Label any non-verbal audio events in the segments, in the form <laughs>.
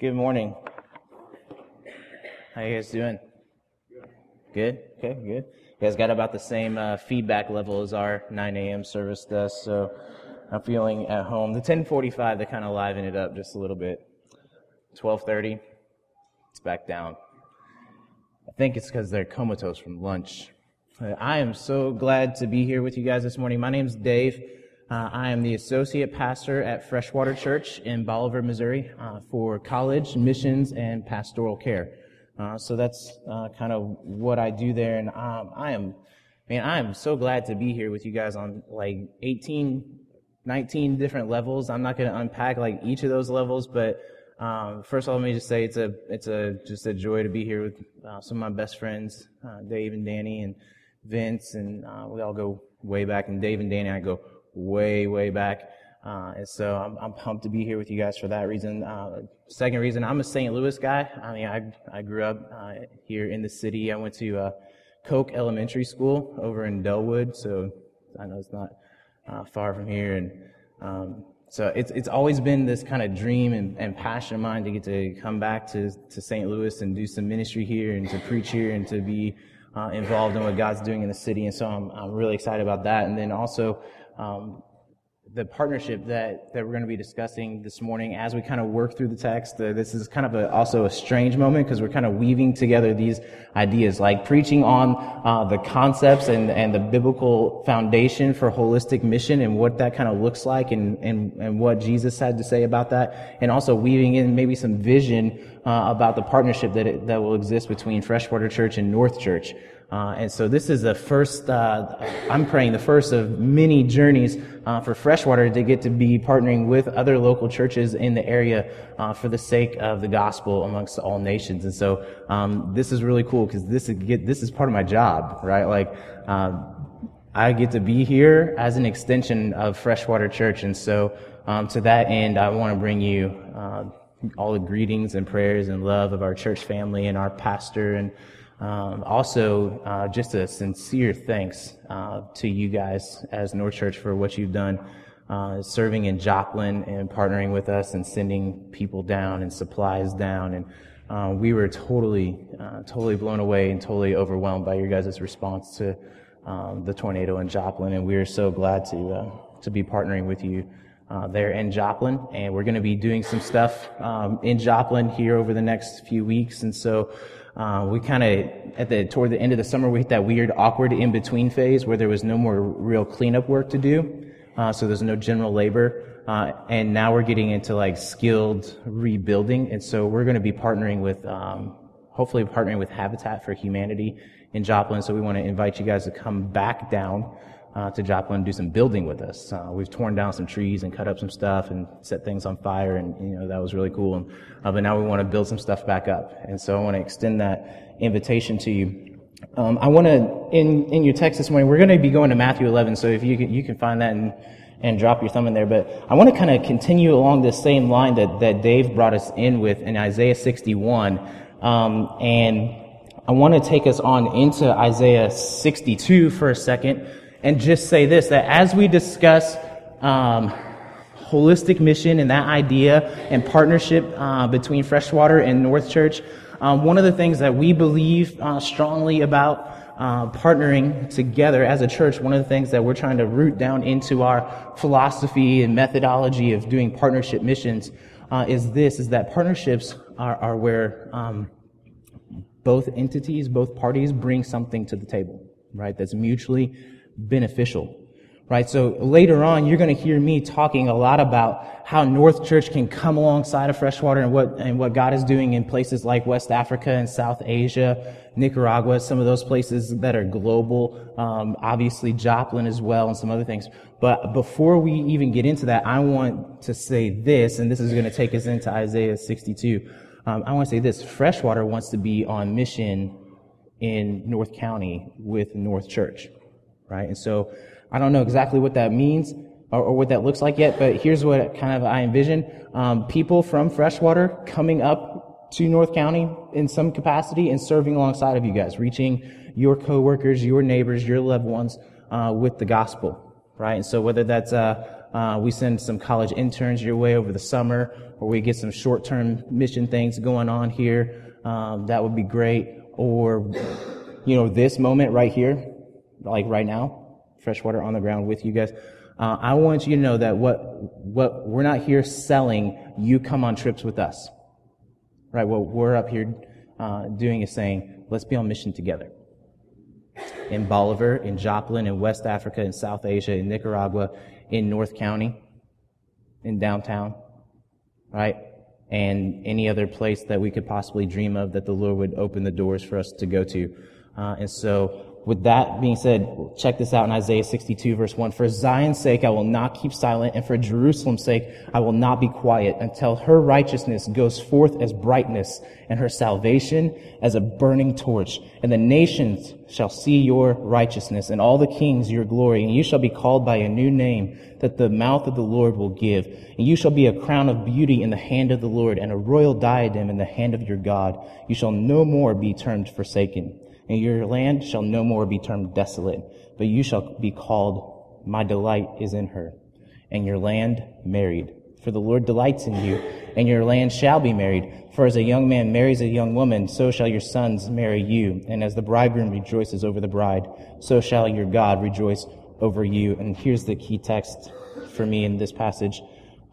Good morning. How you guys doing? Good. Okay, good. You guys got about the same uh, feedback level as our 9 a.m. service does, so I'm feeling at home. The 10:45 they kind of liven it up just a little bit. 12:30, it's back down. I think it's because they're comatose from lunch. I am so glad to be here with you guys this morning. My name's Dave. Uh, I am the associate pastor at Freshwater Church in Bolivar, Missouri, uh, for college, missions, and pastoral care. Uh, so that's uh, kind of what I do there, and um, I am, man, I am so glad to be here with you guys on like 18, 19 different levels. I'm not going to unpack like each of those levels, but um, first of all, let me just say it's a it's a just a joy to be here with uh, some of my best friends, uh, Dave and Danny and Vince, and we all go way back. And Dave and Danny, I go way, way back. Uh, and so I'm, I'm, pumped to be here with you guys for that reason. Uh, second reason, I'm a St. Louis guy. I mean, I, I grew up uh, here in the city. I went to uh, Koch Elementary School over in Dellwood, so I know it's not uh, far from here. And um, so it's it's always been this kind of dream and, and passion of mine to get to come back to, to St. Louis and do some ministry here and to preach here and to be uh, involved in what God's doing in the city. And so I'm, I'm really excited about that. And then also, um, the partnership that, that we're going to be discussing this morning as we kind of work through the text. Uh, this is kind of a, also a strange moment because we're kind of weaving together these ideas, like preaching on uh, the concepts and, and the biblical foundation for holistic mission and what that kind of looks like and, and, and what Jesus had to say about that, and also weaving in maybe some vision uh, about the partnership that, it, that will exist between Freshwater Church and North Church. Uh, and so this is the first, uh, I'm praying the first of many journeys uh, for Freshwater to get to be partnering with other local churches in the area uh, for the sake of the gospel amongst all nations. And so um, this is really cool because this is this is part of my job, right? Like um, I get to be here as an extension of Freshwater Church, and so um, to that end, I want to bring you uh, all the greetings and prayers and love of our church family and our pastor and um, also, uh, just a sincere thanks uh, to you guys as North Church for what you've done, uh, serving in Joplin and partnering with us and sending people down and supplies down. And uh, we were totally, uh, totally blown away and totally overwhelmed by your guys' response to um, the tornado in Joplin. And we are so glad to uh, to be partnering with you. There in Joplin, and we're going to be doing some stuff um, in Joplin here over the next few weeks, and so uh, we kind of at the toward the end of the summer we hit that weird awkward in between phase where there was no more real cleanup work to do uh, so there's no general labor uh, and now we're getting into like skilled rebuilding and so we're going to be partnering with um, hopefully partnering with habitat for humanity in joplin so we want to invite you guys to come back down uh, to Joplin do some building with us. Uh, we've torn down some trees and cut up some stuff and set things on fire, and you know that was really cool. And, uh, but now we want to build some stuff back up, and so I want to extend that invitation to you. Um, I want to in in your text this morning. We're going to be going to Matthew 11, so if you can, you can find that and and drop your thumb in there. But I want to kind of continue along this same line that that Dave brought us in with in Isaiah 61, um, and I want to take us on into Isaiah 62 for a second and just say this that as we discuss um, holistic mission and that idea and partnership uh, between Freshwater and North Church, um, one of the things that we believe uh, strongly about uh, partnering together as a church, one of the things that we're trying to root down into our philosophy and methodology of doing partnership missions uh, is this: is that partnerships are, are where um, both entities, both parties, bring something to the table, right? That's mutually beneficial. Right? So later on, you're going to hear me talking a lot about how North Church can come alongside of Freshwater and what, and what God is doing in places like West Africa and South Asia, Nicaragua, some of those places that are global, um, obviously Joplin as well, and some other things. But before we even get into that, I want to say this, and this is going to take us into Isaiah 62. Um, I want to say this Freshwater wants to be on mission in North County with North Church right? And so I don't know exactly what that means or, or what that looks like yet, but here's what kind of I envision. Um, people from Freshwater coming up to North County in some capacity and serving alongside of you guys, reaching your coworkers, your neighbors, your loved ones uh, with the gospel, right? And so whether that's uh, Uh, we send some college interns your way over the summer, or we get some short-term mission things going on here. Um, that would be great. Or, you know, this moment right here, like right now, fresh water on the ground with you guys. Uh, I want you to know that what what we're not here selling. You come on trips with us, right? What we're up here uh, doing is saying, let's be on mission together. In Bolivar, in Joplin, in West Africa, in South Asia, in Nicaragua, in North County, in downtown, right? And any other place that we could possibly dream of that the Lord would open the doors for us to go to. Uh, and so with that being said, check this out in Isaiah 62 verse 1. For Zion's sake, I will not keep silent, and for Jerusalem's sake, I will not be quiet until her righteousness goes forth as brightness, and her salvation as a burning torch. And the nations shall see your righteousness, and all the kings your glory, and you shall be called by a new name that the mouth of the Lord will give. And you shall be a crown of beauty in the hand of the Lord, and a royal diadem in the hand of your God. You shall no more be termed forsaken and your land shall no more be termed desolate, but you shall be called, My delight is in her, and your land married. For the Lord delights in you, and your land shall be married. For as a young man marries a young woman, so shall your sons marry you. And as the bridegroom rejoices over the bride, so shall your God rejoice over you. And here's the key text for me in this passage,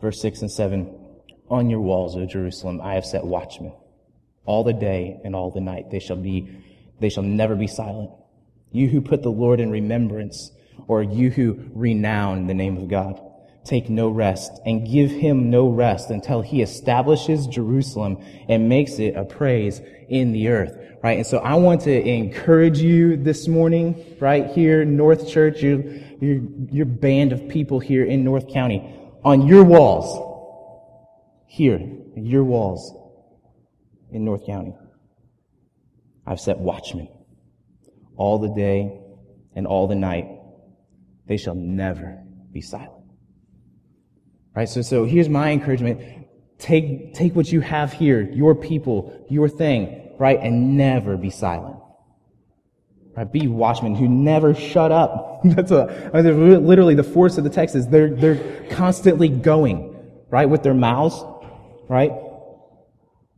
verse 6 and 7. On your walls, O Jerusalem, I have set watchmen. All the day and all the night they shall be they shall never be silent. You who put the Lord in remembrance, or you who renown the name of God, take no rest and give him no rest until he establishes Jerusalem and makes it a praise in the earth. Right? And so I want to encourage you this morning, right here, North Church, your, your, your band of people here in North County, on your walls, here, your walls in North County. I've set watchmen all the day and all the night. They shall never be silent. Right? So, so here's my encouragement. Take, take what you have here, your people, your thing, right? And never be silent. Right? Be watchmen who never shut up. <laughs> That's a, I mean, literally the force of the text is they're, they're constantly going, right? With their mouths, right?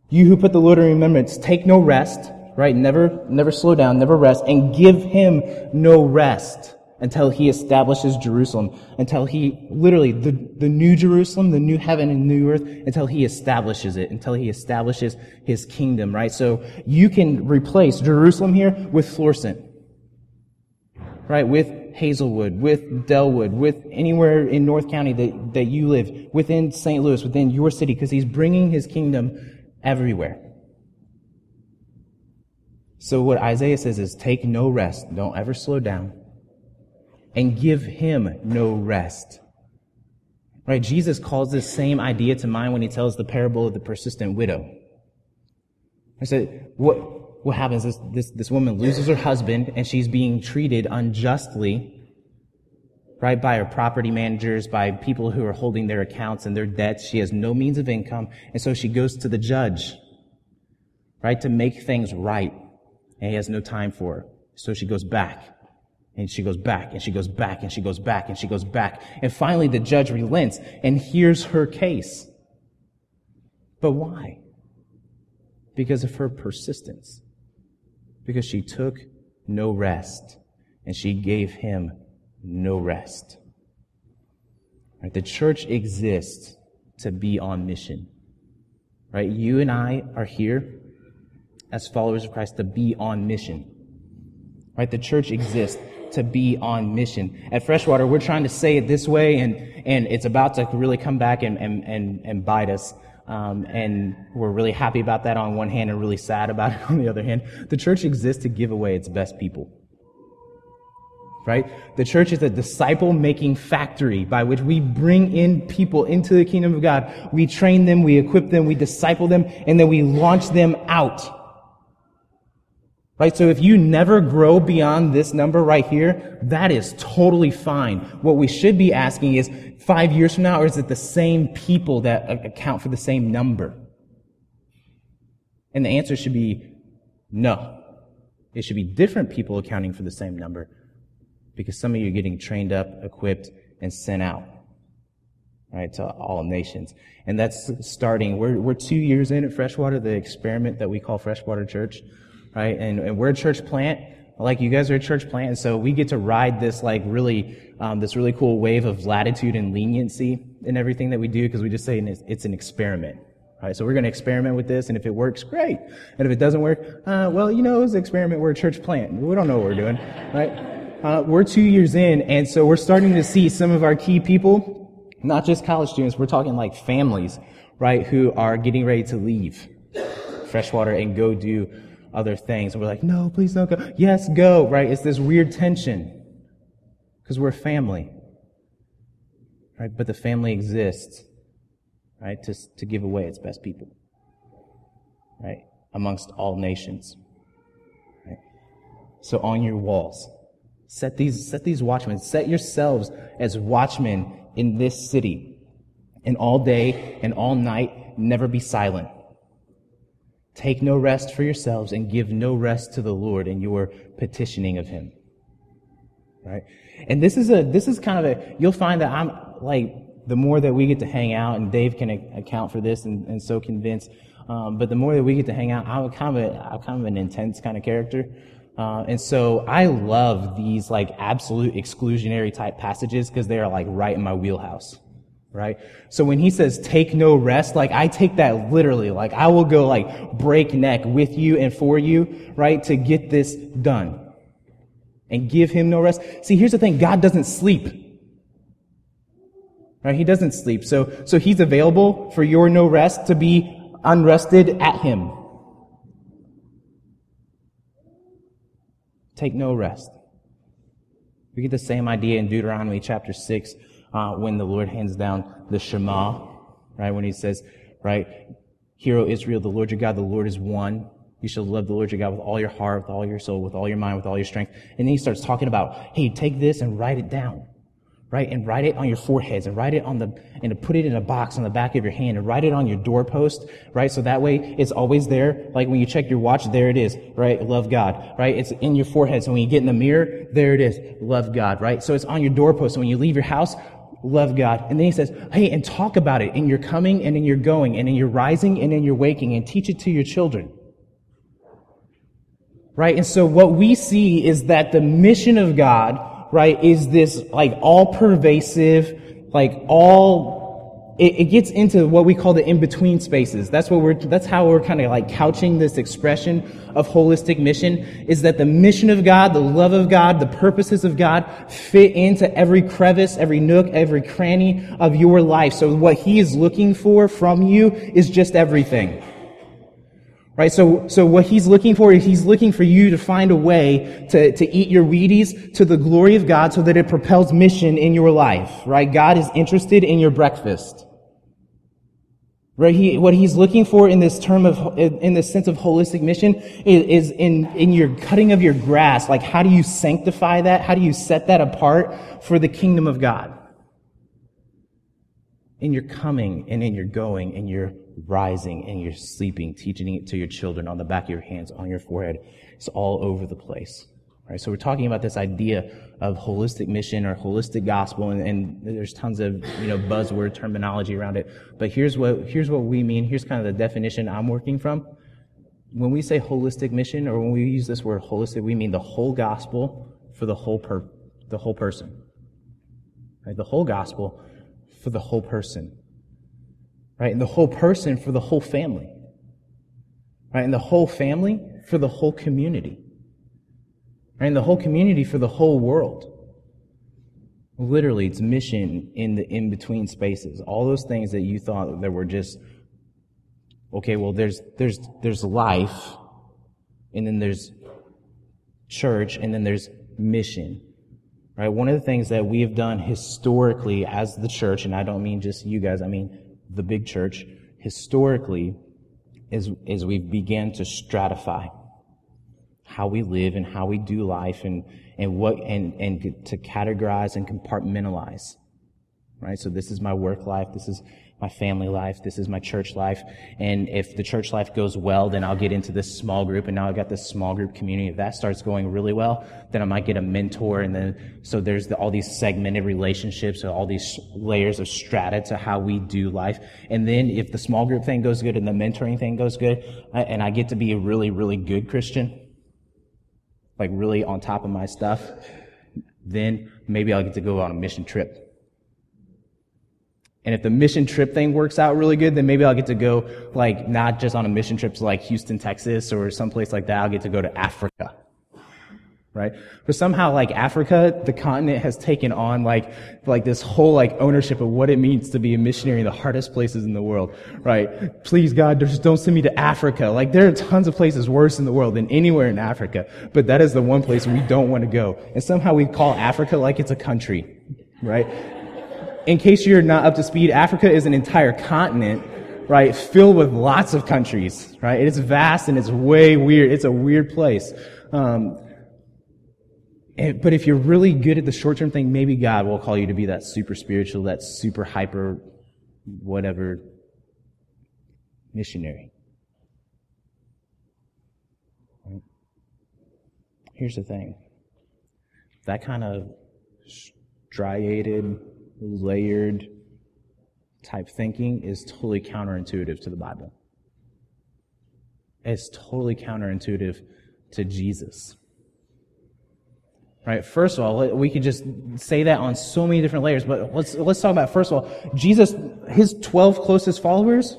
You who put the Lord in remembrance, take no rest right? Never, never slow down, never rest, and give him no rest until he establishes Jerusalem, until he, literally, the, the new Jerusalem, the new heaven and new earth, until he establishes it, until he establishes his kingdom, right? So you can replace Jerusalem here with Florissant, right? With Hazelwood, with Dellwood, with anywhere in North County that, that you live, within St. Louis, within your city, because he's bringing his kingdom everywhere. So what Isaiah says is take no rest. Don't ever slow down. And give him no rest. Right? Jesus calls this same idea to mind when he tells the parable of the persistent widow. I said, what, what happens is this, this woman loses her husband and she's being treated unjustly, right, by her property managers, by people who are holding their accounts and their debts. She has no means of income. And so she goes to the judge, right, to make things right and he has no time for her. So she goes back and she goes back and she goes back and she goes back and she goes back. And finally the judge relents and hears her case. But why? Because of her persistence. Because she took no rest and she gave him no rest. Right? The church exists to be on mission. Right? You and I are here as followers of Christ to be on mission. Right? The church exists to be on mission. At Freshwater, we're trying to say it this way, and, and it's about to really come back and, and, and, and bite us. Um, and we're really happy about that on one hand and really sad about it <laughs> on the other hand. The church exists to give away its best people. Right? The church is a disciple making factory by which we bring in people into the kingdom of God. We train them, we equip them, we disciple them, and then we launch them out Right? So if you never grow beyond this number right here, that is totally fine. What we should be asking is five years from now, or is it the same people that account for the same number? And the answer should be no. It should be different people accounting for the same number because some of you are getting trained up, equipped, and sent out. right, to all nations. And that's starting, we're, we're two years in at Freshwater, the experiment that we call Freshwater Church, right? And, and we're a church plant, like you guys are a church plant, and so we get to ride this like really, um, this really cool wave of latitude and leniency in everything that we do, because we just say it's, an experiment. Right, so we're going to experiment with this, and if it works, great. And if it doesn't work, uh, well, you know, it's an experiment. We're a church plant. We don't know what we're doing, right? Uh, we're two years in, and so we're starting to see some of our key people not just college students, we're talking like families, right, who are getting ready to leave freshwater and go do other things. And we're like, no, please don't go. Yes, go, right? It's this weird tension because we're family, right? But the family exists, right, to, to give away its best people, right, amongst all nations. Right? So on your walls, set these, set these watchmen, set yourselves as watchmen in this city. And all day and all night, never be silent. Take no rest for yourselves and give no rest to the Lord in your petitioning of Him. Right? And this is a, this is kind of a, you'll find that I'm like, the more that we get to hang out, and Dave can account for this and, and so convince, um, but the more that we get to hang out, I'm kind of a, I'm kind of an intense kind of character. Uh, and so I love these like absolute exclusionary type passages because they are like right in my wheelhouse. Right? So when he says take no rest, like I take that literally. Like I will go like break neck with you and for you, right? To get this done. And give him no rest. See, here's the thing. God doesn't sleep. Right? He doesn't sleep. So, so he's available for your no rest to be unrested at him. take no rest. We get the same idea in Deuteronomy chapter 6 uh, when the Lord hands down the Shema, right? When he says, right, Hear, O Israel, the Lord your God, the Lord is one. You shall love the Lord your God with all your heart, with all your soul, with all your mind, with all your strength. And then he starts talking about, hey, take this and write it down right? And write it on your foreheads and write it on the, and put it in a box on the back of your hand and write it on your doorpost, right? So that way it's always there. Like when you check your watch, there it is, right? Love God, right? It's in your forehead. So when you get in the mirror, there it is. Love God, right? So it's on your doorpost. So when you leave your house, love God. And then he says, hey, and talk about it in your coming and in your going and in your rising and in your waking and teach it to your children. Right? And so what we see is that the mission of God right, is this like all pervasive, like all, it, it, gets into what we call the in-between spaces. That's what we're, that's how we're kind of like couching this expression of holistic mission is that the mission of God, the love of God, the purposes of God fit into every crevice, every nook, every cranny of your life. So what He is looking for from you is just everything. Right? So, so what he's looking for is he's looking for you to find a way to, to eat your Wheaties to the glory of God so that it propels mission in your life. Right? God is interested in your breakfast. Right? He, what he's looking for in this term of, in this sense of holistic mission is, is in, in your cutting of your grass. Like, how do you sanctify that? How do you set that apart for the kingdom of God? In your coming and in your going, in your rising and you're sleeping, teaching it to your children on the back of your hands, on your forehead. It's all over the place. Right? So we're talking about this idea of holistic mission or holistic gospel, and, and, there's tons of you know buzzword terminology around it. But here's what here's what we mean. Here's kind of the definition I'm working from. When we say holistic mission, or when we use this word holistic, we mean the whole gospel for the whole per the whole person. Right? The whole gospel for the whole person right? And the whole person for the whole family, right? And the whole family for the whole community, right? And the whole community for the whole world. Literally, it's mission in the in between spaces. All those things that you thought that were just okay. Well, there's there's there's life, and then there's church, and then there's mission. Right? One of the things that we have done historically as the church, and I don't mean just you guys, I mean the big church historically is, is we've began to stratify how we live and how we do life and, and what and, and to categorize and compartmentalize. right? So this is my work life. This is my family life. This is my church life. And if the church life goes well, then I'll get into this small group and now I've got this small group community. If that starts going really well, then I might get a mentor. And then, so there's the, all these segmented relationships, so all these layers of strata to how we do life. And then if the small group thing goes good and the mentoring thing goes good, and I get to be a really, really good Christian, like really on top of my stuff, then maybe I'll get to go on a mission trip and if the mission trip thing works out really good, then maybe I'll get to go, like, not just on a mission trip to like Houston, Texas or someplace like that. I'll get to go to Africa. Right? But somehow, like, Africa, the continent has taken on, like, like this whole, like, ownership of what it means to be a missionary in the hardest places in the world. Right? Please, God, just don't send me to Africa. Like, there are tons of places worse in the world than anywhere in Africa. But that is the one place we don't want to go. And somehow we call Africa like it's a country. Right? in case you're not up to speed, Africa is an entire continent, right, filled with lots of countries, right? It's vast and it's way weird. It's a weird place. Um, and, but if you're really good at the short term thing, maybe God will call you to be that super spiritual, that super hyper, whatever missionary. Here's the thing that kind of striated, layered type thinking is totally counterintuitive to the Bible. It's totally counterintuitive to Jesus. Right? First of all, we could just say that on so many different layers, but let's, let's talk about, first of all, Jesus, his 12 closest followers,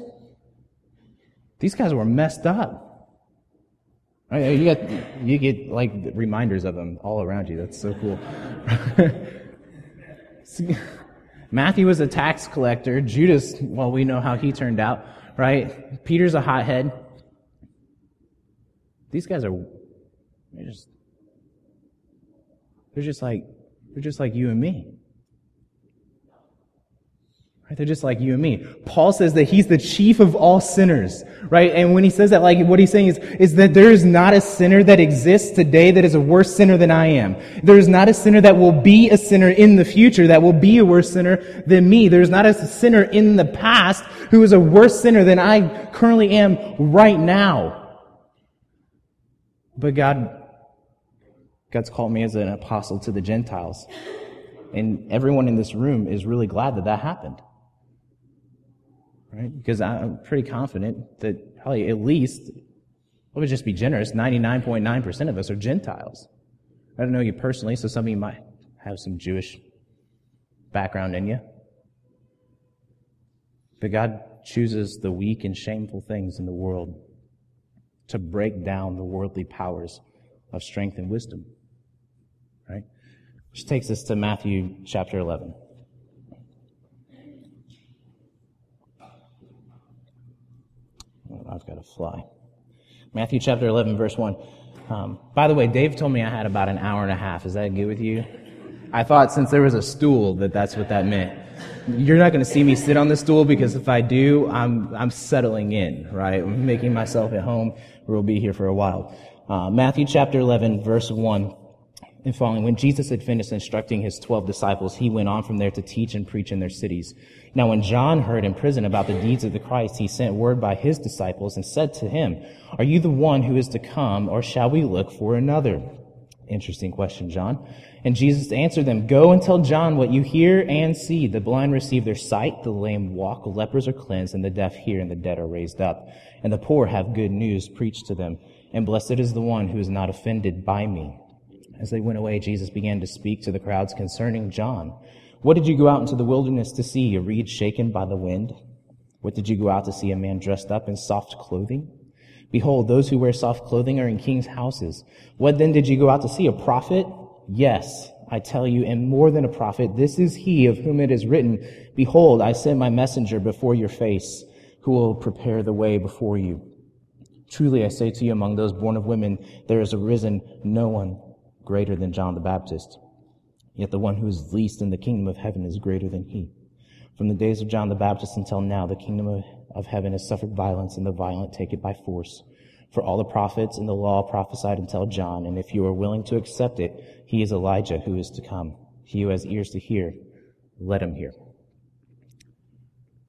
these guys were messed up. Right? You get, you get like reminders of them all around you. That's so cool. <laughs> Matthew was a tax collector. Judas, well, we know how he turned out, right? Peter's a hothead. These guys are, just, they're just like, they're just like you and me. Right? They're just like you and me. Paul says that he's the chief of all sinners, right? And when he says that, like, what he's saying is, is that there is not a sinner that exists today that is a worse sinner than I am. There is not a sinner that will be a sinner in the future that will be a worse sinner than me. There's not a sinner in the past who is a worse sinner than I currently am right now. But God, God's called me as an apostle to the Gentiles. And everyone in this room is really glad that that happened right? Because I'm pretty confident that probably at least, let me just be generous, 99.9% of us are Gentiles. I don't know you personally, so some of you might have some Jewish background in you. But God chooses the weak and shameful things in the world to break down the worldly powers of strength and wisdom. Right? Which takes us to Matthew chapter 11. I've got to fly. Matthew chapter 11, verse 1. Um, by the way, Dave told me I had about an hour and a half. Is that good with you? I thought since there was a stool that that's what that meant. You're not going to see me sit on the stool because if I do, I'm, I'm settling in, right? I'm making myself at home. We'll be here for a while. Uh, Matthew chapter 11, verse 1 and following. When Jesus had finished instructing his 12 disciples, he went on from there to teach and preach in their cities. Now, when John heard in prison about the deeds of the Christ, he sent word by his disciples and said to him, Are you the one who is to come, or shall we look for another? Interesting question, John. And Jesus answered them, Go and tell John what you hear and see. The blind receive their sight, the lame walk, lepers are cleansed, and the deaf hear, and the dead are raised up. And the poor have good news preached to them. And blessed is the one who is not offended by me. As they went away, Jesus began to speak to the crowds concerning John. What did you go out into the wilderness to see? A reed shaken by the wind? What did you go out to see? A man dressed up in soft clothing? Behold, those who wear soft clothing are in king's houses. What then did you go out to see? A prophet? Yes, I tell you, and more than a prophet, this is he of whom it is written, Behold, I send my messenger before your face, who will prepare the way before you. Truly I say to you, among those born of women, there has arisen no one greater than John the Baptist. Yet the one who is least in the kingdom of heaven is greater than he. From the days of John the Baptist until now, the kingdom of, heaven has suffered violence, and the violent take it by force. For all the prophets and the law prophesied until John, and if you are willing to accept it, he is Elijah who is to come. He who has ears to hear, let him hear.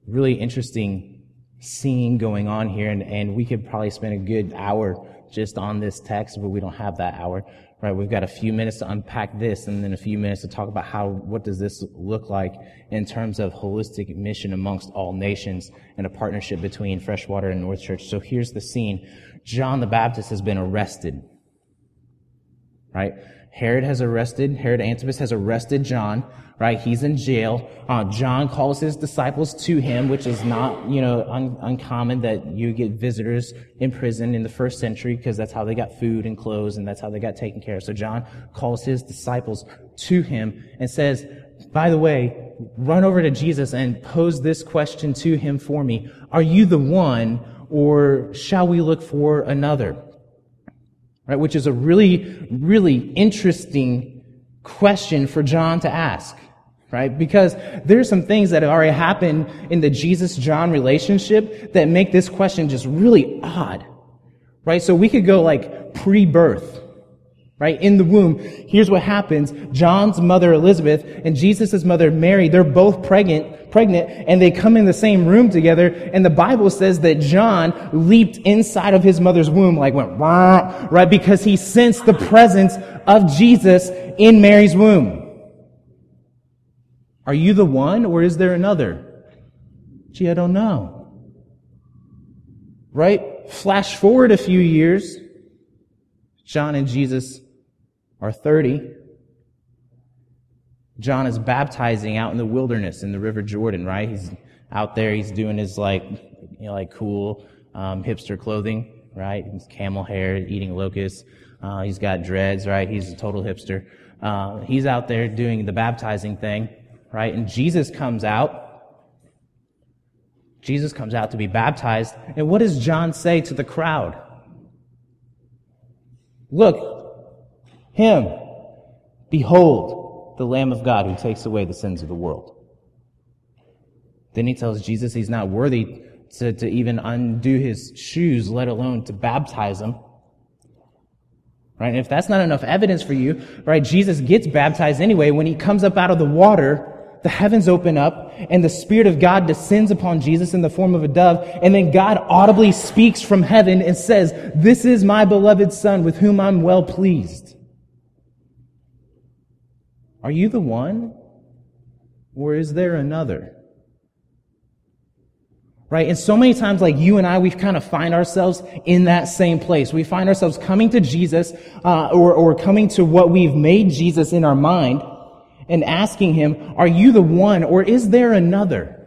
really interesting scene going on here, and, and we could probably spend a good hour just on this text, but we don't have that hour. Right, we've got a few minutes to unpack this and then a few minutes to talk about how, what does this look like in terms of holistic mission amongst all nations and a partnership between Freshwater and North Church. So here's the scene. John the Baptist has been arrested. Right? Herod has arrested, Herod Antipas has arrested John, right? He's in jail. Uh, John calls his disciples to him, which is not, you know, un- uncommon that you get visitors in prison in the first century because that's how they got food and clothes and that's how they got taken care of. So John calls his disciples to him and says, by the way, run over to Jesus and pose this question to him for me. Are you the one or shall we look for another? Right? Which is a really, really interesting question for John to ask, right? Because there's some things that have already happened in the Jesus-John relationship that make this question just really odd, right? So we could go like pre-birth, right? In the womb, here's what happens. John's mother Elizabeth and Jesus' mother Mary, they're both pregnant, pregnant, and they come in the same room together. And the Bible says that John leaped inside of his mother's womb, like went, Wah, right? Because he sensed the presence of Jesus in Mary's womb. Are you the one or is there another? Gee, I don't know. Right? Flash forward a few years. John and Jesus are 30. John is baptizing out in the wilderness in the River Jordan, right? He's out there, he's doing his like, you know, like cool, um, hipster clothing, right? He's camel hair, eating locusts. Uh, he's got dreads, right? He's a total hipster. Uh, he's out there doing the baptizing thing, right? And Jesus comes out. Jesus comes out to be baptized. And what does John say to the crowd? Look, him. Behold, the Lamb of God who takes away the sins of the world. Then he tells Jesus he's not worthy to, to even undo his shoes, let alone to baptize him. Right? And if that's not enough evidence for you, right, Jesus gets baptized anyway. When he comes up out of the water, the heavens open up and the Spirit of God descends upon Jesus in the form of a dove. And then God audibly speaks from heaven and says, This is my beloved Son with whom I'm well pleased. Are you the one? Or is there another? Right? And so many times, like you and I, we kind of find ourselves in that same place. We find ourselves coming to Jesus, uh, or, or coming to what we've made Jesus in our mind and asking him, are you the one or is there another?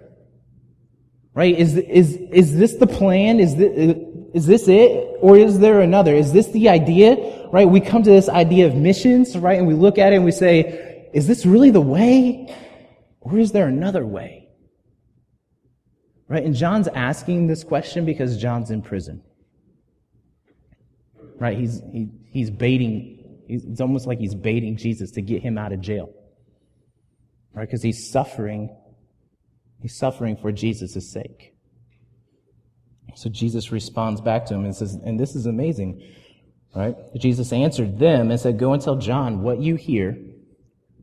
Right? Is, is, is this the plan? Is this, is this it? Or is there another? Is this the idea? Right? We come to this idea of missions, right? And we look at it and we say, is this really the way? Or is there another way? Right? And John's asking this question because John's in prison. Right? He's, he, he's baiting, he's, it's almost like he's baiting Jesus to get him out of jail. Right? Because he's suffering, he's suffering for Jesus' sake. So Jesus responds back to him and says, and this is amazing, right? Jesus answered them and said, Go and tell John what you hear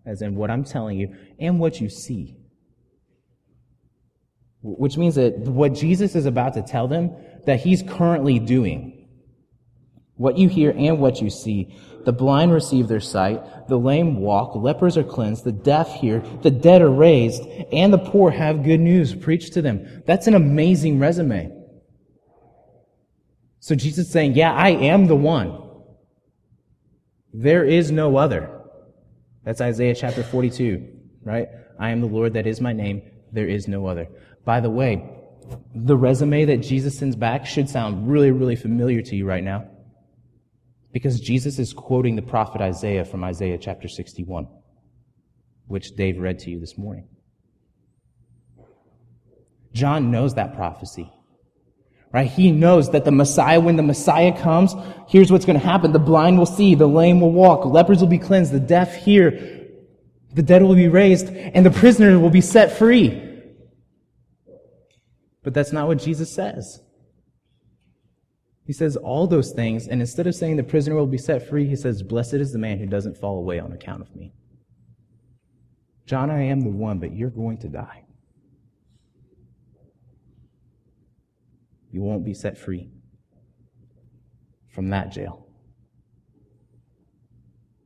as in what I'm telling you, and what you see. Which means that what Jesus is about to tell them, that he's currently doing. What you hear and what you see. The blind receive their sight, the lame walk, lepers are cleansed, the deaf hear, the dead are raised, and the poor have good news preached to them. That's an amazing resume. So Jesus is saying, yeah, I am the one. There is no other. That's Isaiah chapter 42, right? I am the Lord, that is my name. There is no other. By the way, the resume that Jesus sends back should sound really, really familiar to you right now. Because Jesus is quoting the prophet Isaiah from Isaiah chapter 61, which Dave read to you this morning. John knows that prophecy. Right? He knows that the Messiah, when the Messiah comes, here's what's going to happen. The blind will see, the lame will walk, lepers will be cleansed, the deaf hear, the dead will be raised, and the prisoner will be set free. But that's not what Jesus says. He says all those things, and instead of saying the prisoner will be set free, he says, Blessed is the man who doesn't fall away on account of me. John, I am the one, but you're going to die. You won't be set free from that jail.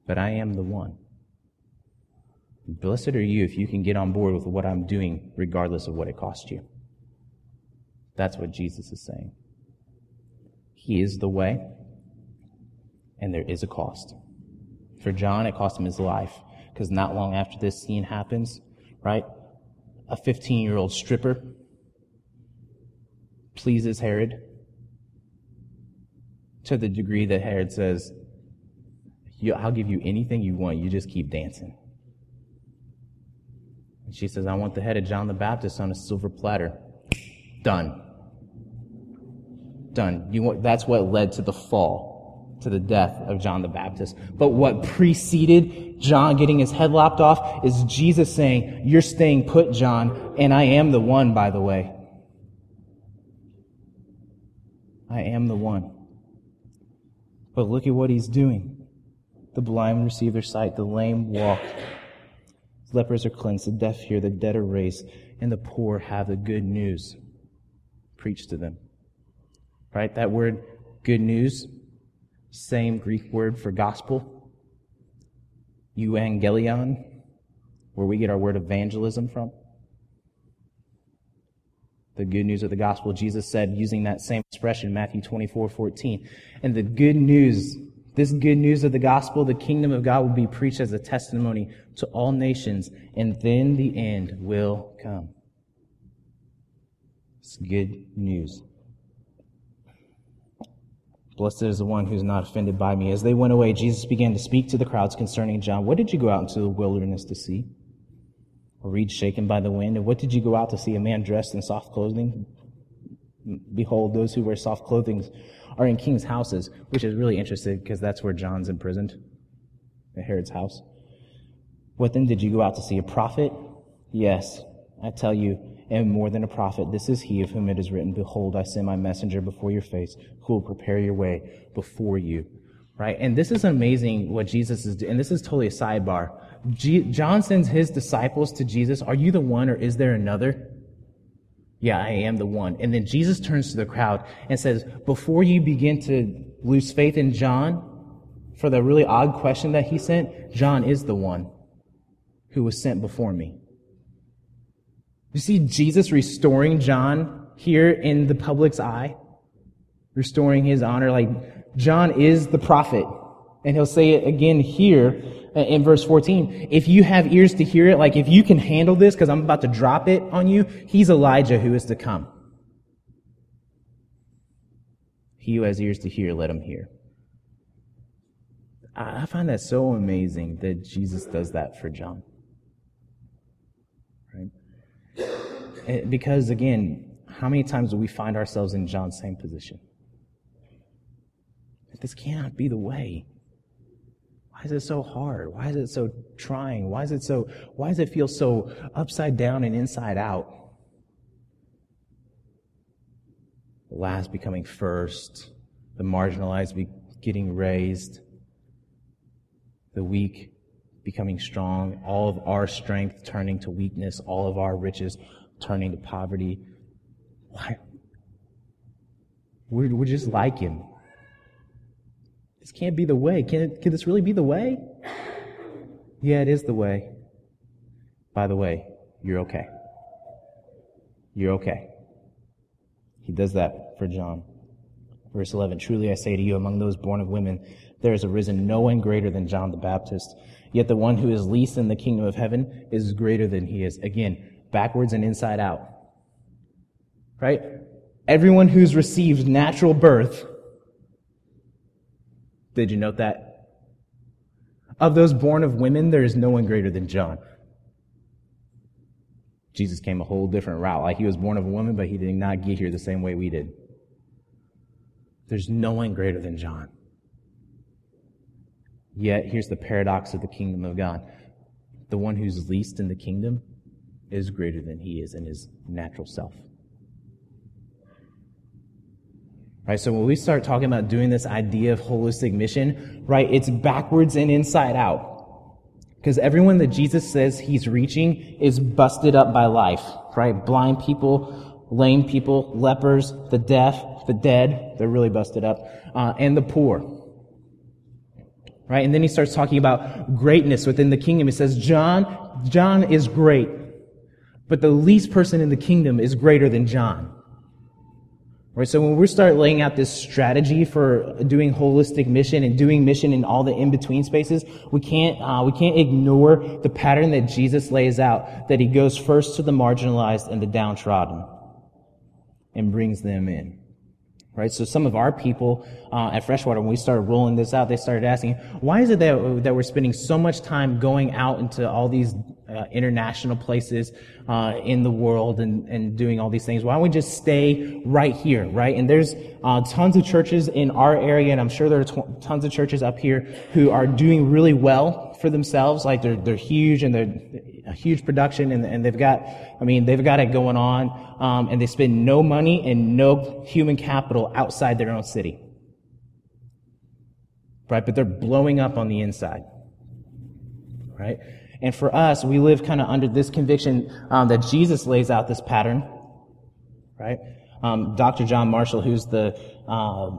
But I am the one. Blessed are you if you can get on board with what I'm doing, regardless of what it costs you. That's what Jesus is saying. He is the way, and there is a cost. For John, it cost him his life, because not long after this scene happens, right, a 15 year old stripper pleases Herod to the degree that Herod says, I'll give you anything you want, you just keep dancing. And she says, I want the head of John the Baptist on a silver platter. Done. Done. You want, that's what led to the fall, to the death of John the Baptist. But what preceded John getting his head lopped off is Jesus saying, You're staying put, John, and I am the one, by the way. I am the one. But look at what he's doing. The blind receive their sight, the lame walk, lepers are cleansed, the deaf hear, the dead are raised, and the poor have the good news preached to them. Right? That word, good news, same Greek word for gospel, euangelion, where we get our word evangelism from. The good news of the gospel, Jesus said, using that same expression, Matthew 24, 14. And the good news this good news of the gospel, the kingdom of God will be preached as a testimony to all nations, and then the end will come. It's good news. Blessed is the one who's not offended by me. As they went away, Jesus began to speak to the crowds concerning John. What did you go out into the wilderness to see? A reed shaken by the wind? And what did you go out to see? A man dressed in soft clothing? Behold, those who wear soft clothing are in king's houses, which is really interesting because that's where John's imprisoned, at Herod's house. What then did you go out to see? A prophet? Yes, I tell you, and more than a prophet. This is he of whom it is written, Behold, I send my messenger before your face, who will prepare your way before you. Right? And this is amazing what Jesus is doing. And this is totally a sidebar. John sends his disciples to Jesus. Are you the one or is there another? Yeah, I am the one. And then Jesus turns to the crowd and says, Before you begin to lose faith in John, for the really odd question that he sent, John is the one who was sent before me. You see Jesus restoring John here in the public's eye, restoring his honor. Like, John is the prophet. And he'll say it again here uh, in verse 14. If you have ears to hear it, like if you can handle this, because I'm about to drop it on you, he's Elijah who is to come. He who has ears to hear, let him hear. I find that so amazing that Jesus does that for John. Right? Eh, because again, how many times do we find ourselves in John's same position? This cannot be the way. Why is it so hard? Why is it so trying? Why is it so, why does it feel so upside down and inside out? The last becoming first, the marginalized be getting raised, the weak becoming strong, all of our strength turning to weakness, all of our riches turning to poverty. Why? We're, we're just like him. This can't be the way. Can, it, can this really be the way? Yeah, it is the way. By the way, you're okay. You're okay. He does that for John. Verse 11 Truly I say to you, among those born of women, there has arisen no one greater than John the Baptist. Yet the one who is least in the kingdom of heaven is greater than he is. Again, backwards and inside out. Right? Everyone who's received natural birth did you note that? Of those born of women, there is no one greater than John. Jesus came a whole different route. Like he was born of a woman, but he did not get here the same way we did. There's no one greater than John. Yet, here's the paradox of the kingdom of God the one who's least in the kingdom is greater than he is in his natural self. Right? So when we start talking about doing this idea of holistic mission, right, it's backwards and inside out. Because everyone that Jesus says he's reaching is busted up by life, right? Blind people lame people, lepers, the deaf, the dead, they're really busted up, uh, and the poor. Right? And then he starts talking about greatness within the kingdom. He says, John, John is great, but the least person in the kingdom is greater than John. Right? So when we start laying out this strategy for doing holistic mission and doing mission in all the in-between spaces, we can't, uh, we can't ignore the pattern that Jesus lays out, that he goes first to the marginalized and the downtrodden and brings them in. Right? So some of our people uh, at Freshwater, when we started rolling this out, they started asking, why is it that, that we're spending so much time going out into all these uh, international places uh, in the world and, and doing all these things? Why don't we just stay right here, right? And there's uh, tons of churches in our area, and I'm sure there are t- tons of churches up here who are doing really well for themselves. Like they're, they're huge and they're a huge production and, and they've got, I mean, they've got it going on, um, and they spend no money and no human capital outside their own city. Right? But they're blowing up on the inside. Right? And for us, we live kind of under this conviction um, that Jesus lays out this pattern. Right? Um, Dr. John Marshall, who's the uh,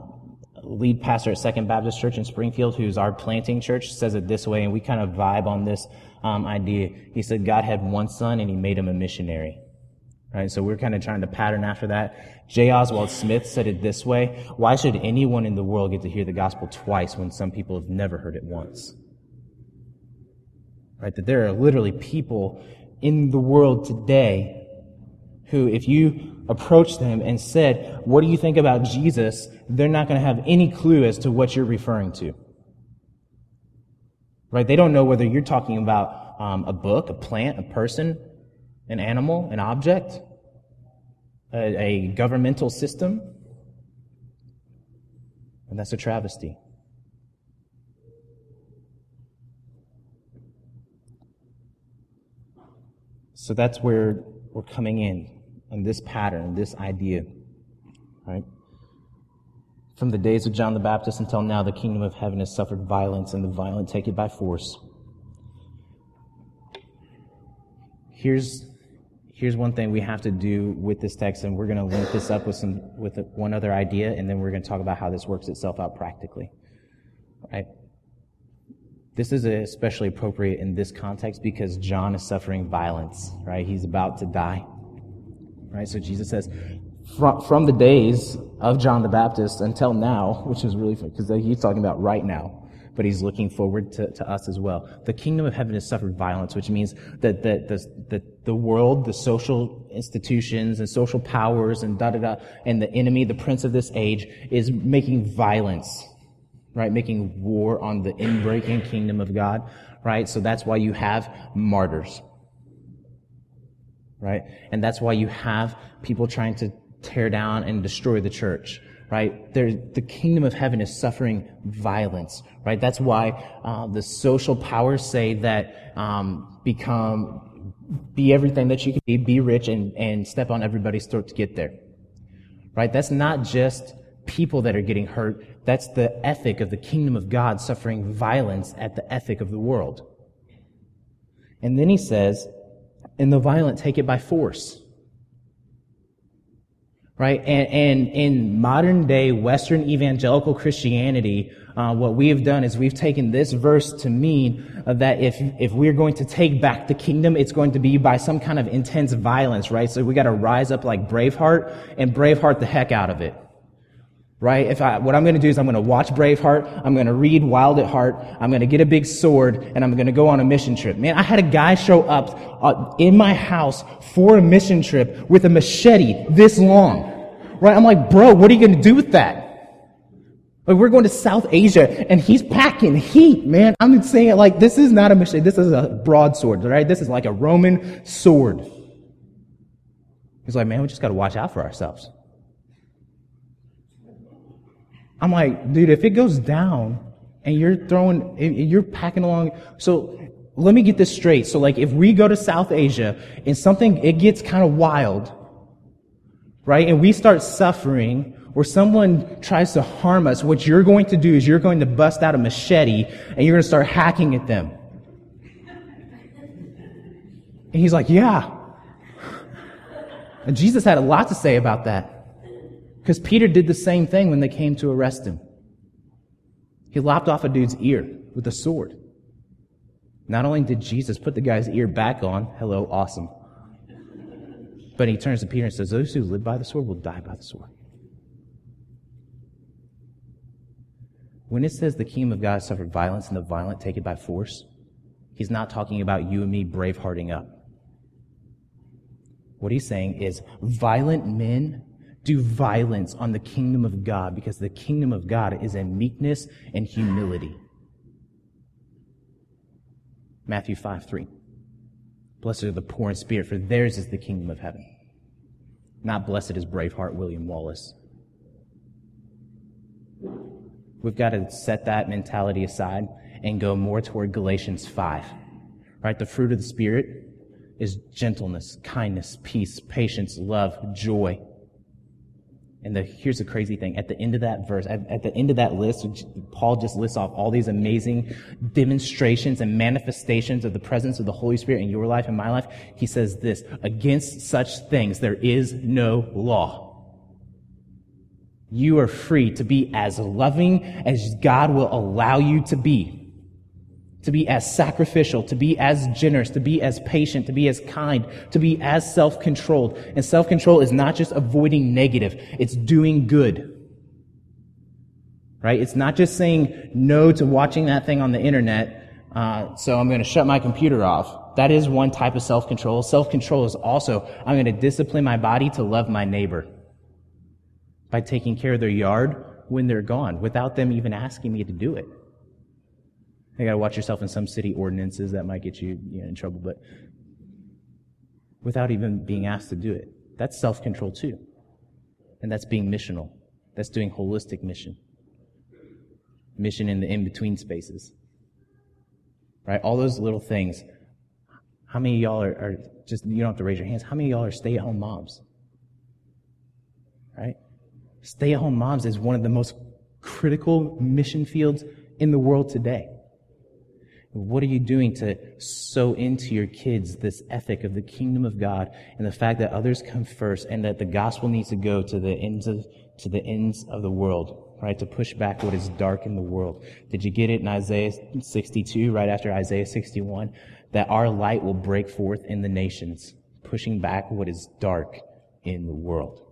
lead pastor at Second Baptist Church in Springfield, who's our planting church, says it this way, and we kind of vibe on this um, idea. He said God had one son and he made him a missionary. Right? So we're kind of trying to pattern after that. J. Oswald Smith said it this way. Why should anyone in the world get to hear the gospel twice when some people have never heard it once? Right? That there are literally people in the world today who, if you approach them and said, what do you think about Jesus? They're not going to have any clue as to what you're referring to. Right? They don't know whether you're talking about um, a book, a plant, a person, an animal, an object, a, a governmental system. And that's a travesty. So that's where we're coming in, on this pattern, this idea. Right? From the days of John the Baptist until now, the kingdom of heaven has suffered violence, and the violent take it by force. Here's, here's one thing we have to do with this text, and we're going to link this up with, some, with one other idea, and then we're going to talk about how this works itself out practically. Right? This is especially appropriate in this context because John is suffering violence, right? He's about to die. Right? So Jesus says, from, from the days of John the Baptist until now, which is really funny because he's talking about right now, but he's looking forward to, to us as well. The kingdom of heaven has suffered violence, which means that, that, the, that the world, the social institutions and social powers and da da da, and the enemy, the prince of this age, is making violence, right? Making war on the inbreaking kingdom of God, right? So that's why you have martyrs, right? And that's why you have people trying to tear down and destroy the church right? There, the kingdom of heaven is suffering violence, right? That's why uh, the social powers say that um, become, be everything that you can be, be rich, and, and step on everybody's throat to get there, right? That's not just people that are getting hurt. That's the ethic of the kingdom of God suffering violence at the ethic of the world. And then he says, and the violent take it by force right? And, and in modern day Western evangelical Christianity, uh, what we have done is we've taken this verse to mean uh, that if if we're going to take back the kingdom, it's going to be by some kind of intense violence, right? So we got to rise up like Braveheart and Braveheart the heck out of it. Right? If I, what I'm going to do is I'm going to watch Braveheart. I'm going to read Wild at Heart. I'm going to get a big sword and I'm going to go on a mission trip. Man, I had a guy show up uh, in my house for a mission trip with a machete this long. Right? I'm like, bro, what are you going to do with that? Like, we're going to South Asia and he's packing heat, man. I'm saying like, this is not a machete. This is a broadsword, right? This is like a Roman sword. He's like, man, we just got to watch out for ourselves. I'm like, dude, if it goes down and you're throwing, you're packing along, so let me get this straight. So like, if we go to South Asia and something, it gets kind of wild, right? And we start suffering or someone tries to harm us, what you're going to do is you're going to bust out a machete and you're going to start hacking at them. And he's like, yeah. And Jesus had a lot to say about that. Because Peter did the same thing when they came to arrest him. He lopped off a dude's ear with a sword. Not only did Jesus put the guy's ear back on, hello, awesome. But he turns to Peter and says, Those who live by the sword will die by the sword. When it says the kingdom of God suffered violence and the violent take it by force, he's not talking about you and me bravehearting up. What he's saying is violent men do violence on the kingdom of God because the kingdom of God is in meekness and humility. Matthew 5 3. Blessed are the poor in spirit, for theirs is the kingdom of heaven. Not blessed is Braveheart William Wallace. We've got to set that mentality aside and go more toward Galatians 5. Right? The fruit of the Spirit is gentleness, kindness, peace, patience, love, joy. And the, here's the crazy thing. At the end of that verse, at, at, the end of that list, Paul just lists off all these amazing demonstrations and manifestations of the presence of the Holy Spirit in your life and my life. He says this, against such things there is no law. You are free to be as loving as God will allow you to be to be as sacrificial, to be as generous, to be as patient, to be as kind, to be as self-controlled. And self-control is not just avoiding negative, it's doing good. Right? It's not just saying no to watching that thing on the internet, uh, so I'm going to shut my computer off. That is one type of self-control. Self-control is also, I'm going to discipline my body to love my neighbor by taking care of their yard when they're gone without them even asking me to do it. You got to watch yourself in some city ordinances that might get you, you know, in trouble, but without even being asked to do it. That's self control too. And that's being missional. That's doing holistic mission. Mission in the in between spaces. Right? All those little things. How many of y'all are, are just, you don't have to raise your hands. How many of y'all are stay at home moms? Right? Stay at home moms is one of the most critical mission fields in the world today. What are you doing to sow into your kids this ethic of the kingdom of God and the fact that others come first and that the gospel needs to go to the ends of, to the ends of the world, right? To push back what is dark in the world. Did you get it in Isaiah 62, right after Isaiah 61? That our light will break forth in the nations, pushing back what is dark in the world.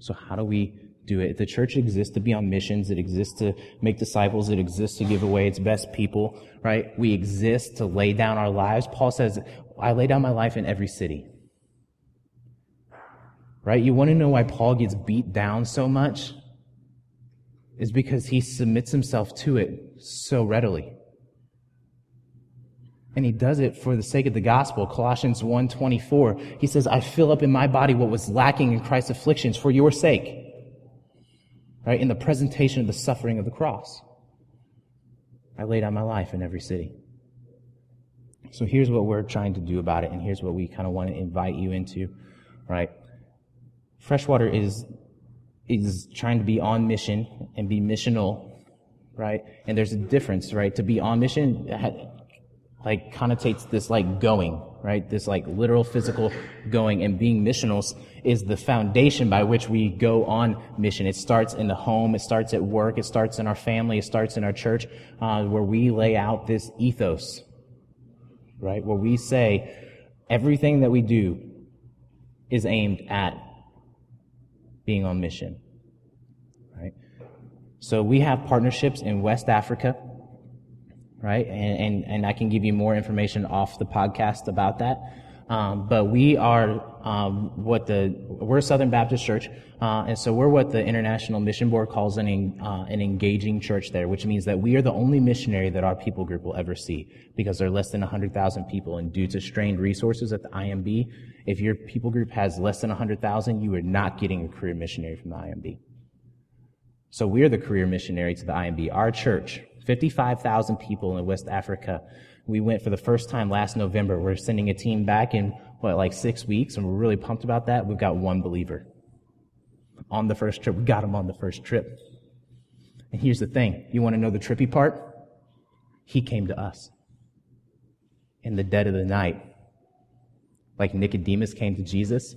So how do we do it. The church exists to be on missions. It exists to make disciples. It exists to give away its best people, right? We exist to lay down our lives. Paul says, I lay down my life in every city. Right? You want to know why Paul gets beat down so much? Is because he submits himself to it so readily. And he does it for the sake of the gospel. Colossians 1:24. He says, "I fill up in my body what was lacking in Christ's afflictions for your sake." Right? In the presentation of the suffering of the cross. I laid down my life in every city. So here's what we're trying to do about it, and here's what we kind of want to invite you into, right? Freshwater is is trying to be on mission and be missional, right? And there's a difference, right? To be on mission like connotates this like going, right? This like literal physical going and being missionals is the foundation by which we go on mission. It starts in the home. It starts at work. It starts in our family. It starts in our church, uh, where we lay out this ethos, right? Where we say everything that we do is aimed at being on mission, right? So we have partnerships in West Africa right? And, and, and I can give you more information off the podcast about that. Um, but we are um, what the we're a Southern Baptist church, uh, and so we're what the International Mission Board calls an uh, an engaging church there, which means that we are the only missionary that our people group will ever see because there are less than 100,000 people, and due to strained resources at the IMB, if your people group has less than 100,000, you are not getting a career missionary from the IMB. So we're the career missionary to the IMB. Our church 55,000 people in West Africa. We went for the first time last November. We're sending a team back in, what, like six weeks, and we're really pumped about that. We've got one believer on the first trip. We got him on the first trip. And here's the thing you want to know the trippy part? He came to us in the dead of the night. like Nicodemus came to Jesus.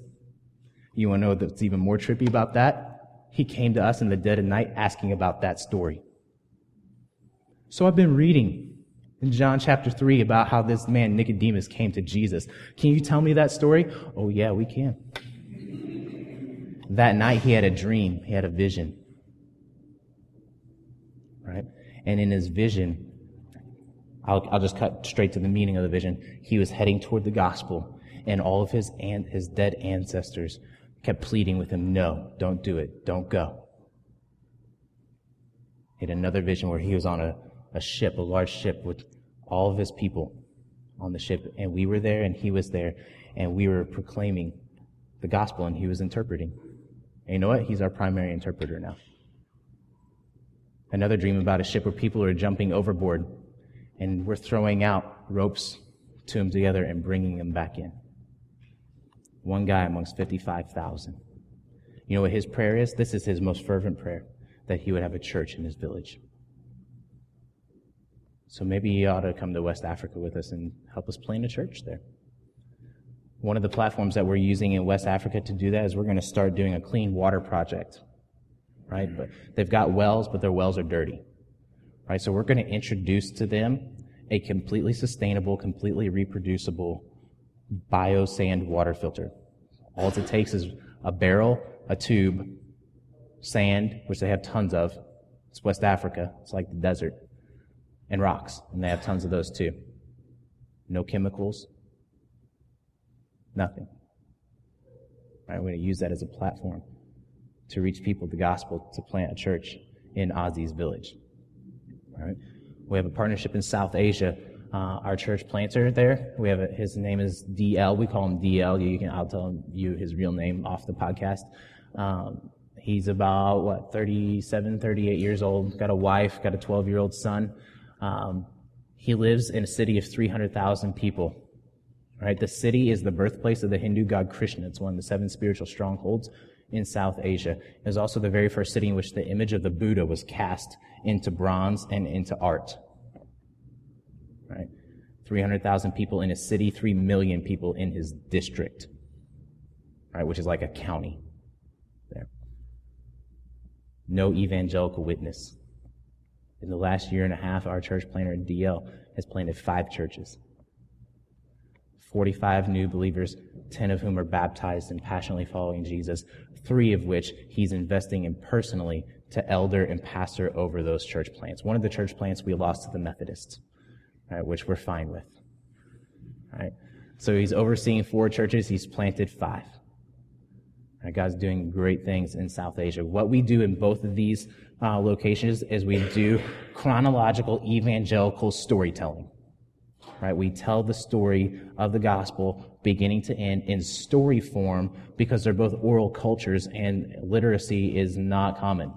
You want to know what's even more trippy about that? He came to us in the dead of night asking about that story. So I've been reading in John chapter 3 about how this man Nicodemus came to Jesus. Can you tell me that story? Oh, yeah, we can. That night he had a dream, he had a vision. Right? And in his vision, I'll, I'll just cut straight to the meaning of the vision. He was heading toward the gospel, and all of his, an- his dead ancestors kept pleading with him, No, don't do it. Don't go. He had another vision where he was on a, a ship, a large ship, with all of his people on the ship, and we were there, and he was there, and we were proclaiming the gospel, and he was interpreting. And you know what? He's our primary interpreter now. Another dream about a ship where people are jumping overboard and we're throwing out ropes to them together and bringing them back in. One guy amongst 55,000. You know what his prayer is? This is his most fervent prayer that he would have a church in his village. So maybe he ought to come to West Africa with us and help us plant a church there. One of the platforms that we're using in West Africa to do that is we're going to start doing a clean water project. Right? But they've got wells, but their wells are dirty. Right? So we're going to introduce to them a completely sustainable, completely reproducible biosand water filter. All it takes is a barrel, a tube, sand, which they have tons of. It's West Africa. It's like the desert. And rocks. And they have tons of those too. No chemicals. Nothing. Right? We're going to use that as a platform to reach people the gospel, to plant a church in Ozzy's village. Right? We have a partnership in South Asia. Uh, our church planter there, we have a, his name is DL. We call him DL. You can I'll tell you his real name off the podcast. Um, he's about what 37, 38 years old. Got a wife. Got a 12 year old son. Um, he lives in a city of 300,000 people. Right? The city is the birthplace of the Hindu god Krishna. It's one of the seven spiritual strongholds in South Asia. It was also the very first city in which the image of the Buddha was cast into bronze and into art. Right? 300,000 people in his city, 3 million people in his district. Right? Which is like a county there. No evangelical witness. In the last year and a half, our church planter DL has planted five churches. 45 new believers, 10 of whom are baptized and passionately following Jesus, three of which he's investing in personally to elder and pastor over those church plants. One of the church plants we lost to the Methodists, right, which we're fine with. Right? So he's overseeing four churches, he's planted five. Right, God's doing great things in South Asia. What we do in both of these uh, locations is we do chronological evangelical storytelling right? We tell the story of the gospel beginning to end in story form because they're both oral cultures and literacy is not common,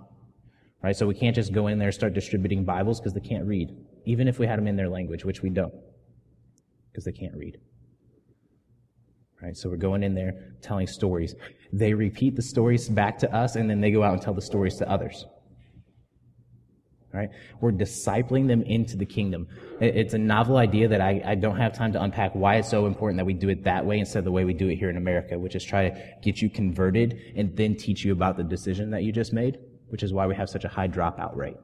right? So we can't just go in there and start distributing Bibles because they can't read, even if we had them in their language, which we don't, because they can't read. Right, so we're going in there telling stories. They repeat the stories back to us, and then they go out and tell the stories to others. Right? We're discipling them into the kingdom. It's a novel idea that I, I, don't have time to unpack why it's so important that we do it that way instead of the way we do it here in America, which is try to get you converted and then teach you about the decision that you just made, which is why we have such a high dropout rate.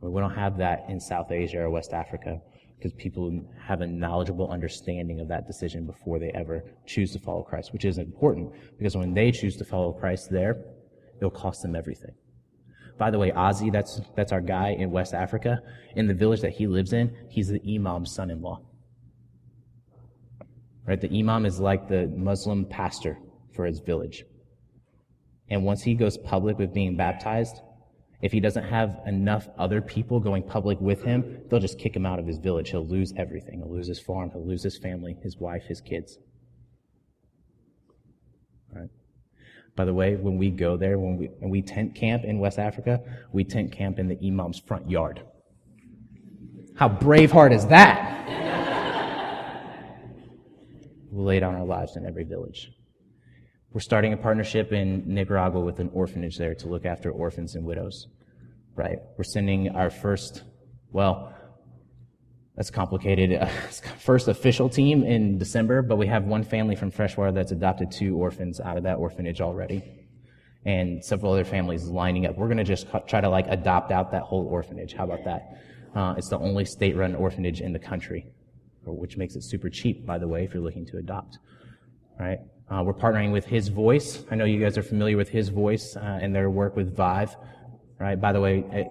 We don't have that in South Asia or West Africa because people have a knowledgeable understanding of that decision before they ever choose to follow Christ, which is important because when they choose to follow Christ there, it'll cost them everything. By the way, Ozzy, that's, that's our guy in West Africa. In the village that he lives in, he's the imam's son-in-law. Right? The imam is like the Muslim pastor for his village. And once he goes public with being baptized, if he doesn't have enough other people going public with him, they'll just kick him out of his village. He'll lose everything. He'll lose his farm. He'll lose his family, his wife, his kids. Right? By the way, when we go there, when we, we tent camp in West Africa, we tent camp in the imam's front yard. How braveheart is that? <laughs> we lay down our lives in every village. We're starting a partnership in Nicaragua with an orphanage there to look after orphans and widows. Right? We're sending our first, well, That's complicated. <laughs> First official team in December, but we have one family from Freshwater that's adopted two orphans out of that orphanage already. And several other families lining up. We're going to just try to like adopt out that whole orphanage. How about that? Uh, it's the only state-run orphanage in the country, which makes it super cheap, by the way, if you're looking to adopt. Right? Uh, we're partnering with His Voice. I know you guys are familiar with His Voice uh, and their work with Vive. Right? By the way,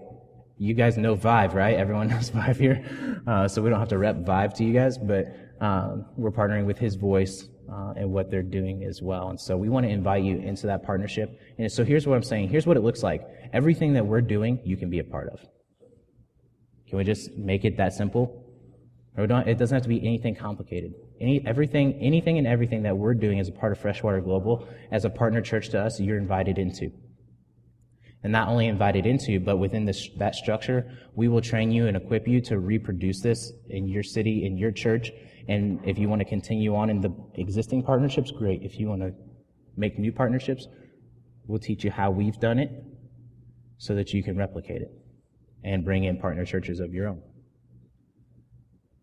you guys know Vive, right? Everyone <laughs> knows Vive here. Uh, so we don't have to rep Vive to you guys, but um, we're partnering with His Voice uh, and what they're doing as well. And so we want to invite you into that partnership. And so here's what I'm saying. Here's what it looks like. Everything that we're doing, you can be a part of. Can we just make it that simple? it doesn't have to be anything complicated. Any, everything, anything and everything that we're doing as a part of Freshwater Global, as a partner church to us, you're invited into and not only invited into, but within this, that structure, we will train you and equip you to reproduce this in your city, in your church. And if you want to continue on in the existing partnerships, great. If you want to make new partnerships, we'll teach you how we've done it so that you can replicate it and bring in partner churches of your own.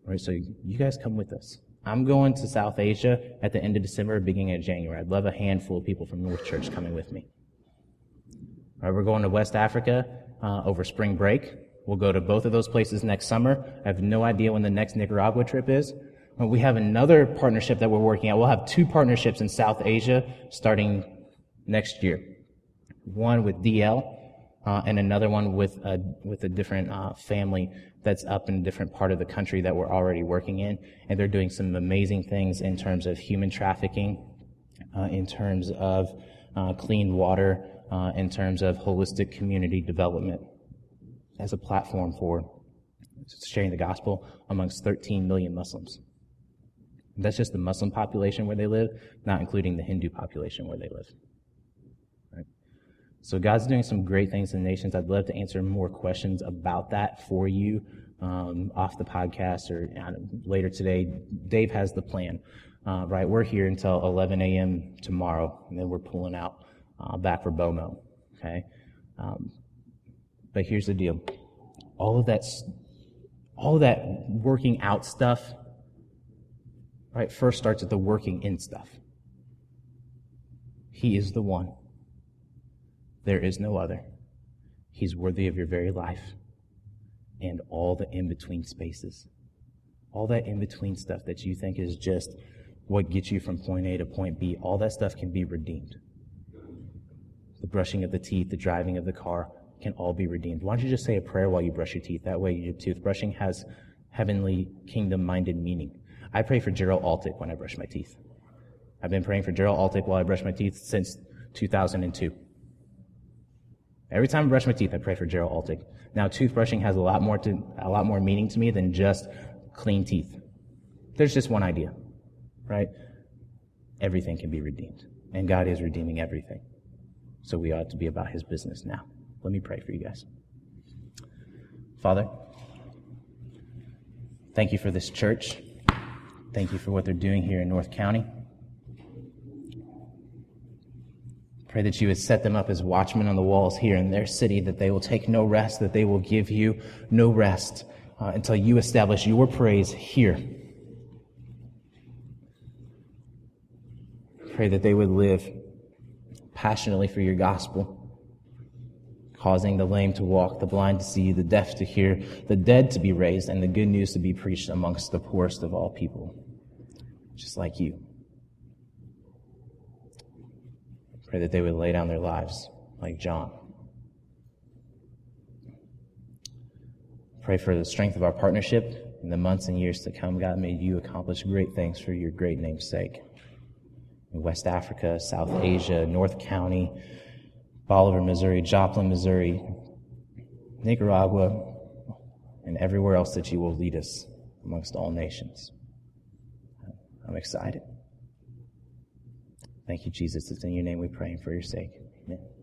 All right, so you guys come with us. I'm going to South Asia at the end of December, beginning of January. I'd love a handful of people from North Church coming with me. We're going to West Africa uh, over spring break. We'll go to both of those places next summer. I have no idea when the next Nicaragua trip is. We have another partnership that we're working at. We'll have two partnerships in South Asia starting next year. One with DL, uh, and another one with a, with a different uh, family that's up in a different part of the country that we're already working in. And they're doing some amazing things in terms of human trafficking, uh, in terms of uh, clean water, uh, in terms of holistic community development as a platform for sharing the gospel amongst 13 million Muslims. That's just the Muslim population where they live, not including the Hindu population where they live. Right? So God's doing some great things in the nations. I'd love to answer more questions about that for you um, off the podcast or uh, later today. Dave has the plan. Uh, right, we're here until 11 a.m. tomorrow, and then we're pulling out uh, back for BOMO. Okay, um, but here's the deal: all of that, all of that working out stuff, right? First starts at the working in stuff. He is the one. There is no other. He's worthy of your very life and all the in between spaces. All that in between stuff that you think is just what gets you from point A to point B, all that stuff can be redeemed the brushing of the teeth, the driving of the car can all be redeemed. Why don't you just say a prayer while you brush your teeth? That way your toothbrushing has heavenly kingdom minded meaning. I pray for Gerald Altick when I brush my teeth. I've been praying for Gerald Altick while I brush my teeth since 2002. Every time I brush my teeth, I pray for Gerald Altick. Now, toothbrushing has a lot more to, a lot more meaning to me than just clean teeth. There's just one idea, right? Everything can be redeemed, and God is redeeming everything. So we ought to be about his business now. Let me pray for you guys. Father, thank you for this church. Thank you for what they're doing here in North County. Pray that you would set them up as watchmen on the walls here in their city, that they will take no rest, that they will give you no rest uh, until you establish your praise here. Pray that they would live passionately for your gospel, causing the lame to walk, the blind to see, the deaf to hear, the dead to be raised, and the good news to be preached amongst the poorest of all people, just like you. Pray that they would lay down their lives like John. Pray for the strength of our partnership in the months and years to come. God, may you accomplish great things for your great name's sake. West Africa, South Asia, North County, Bolivar, Missouri, Joplin, Missouri, Nicaragua, and everywhere else that you will lead us amongst all nations. I'm excited. Thank you, Jesus. It's in your name we pray and for your sake. Amen.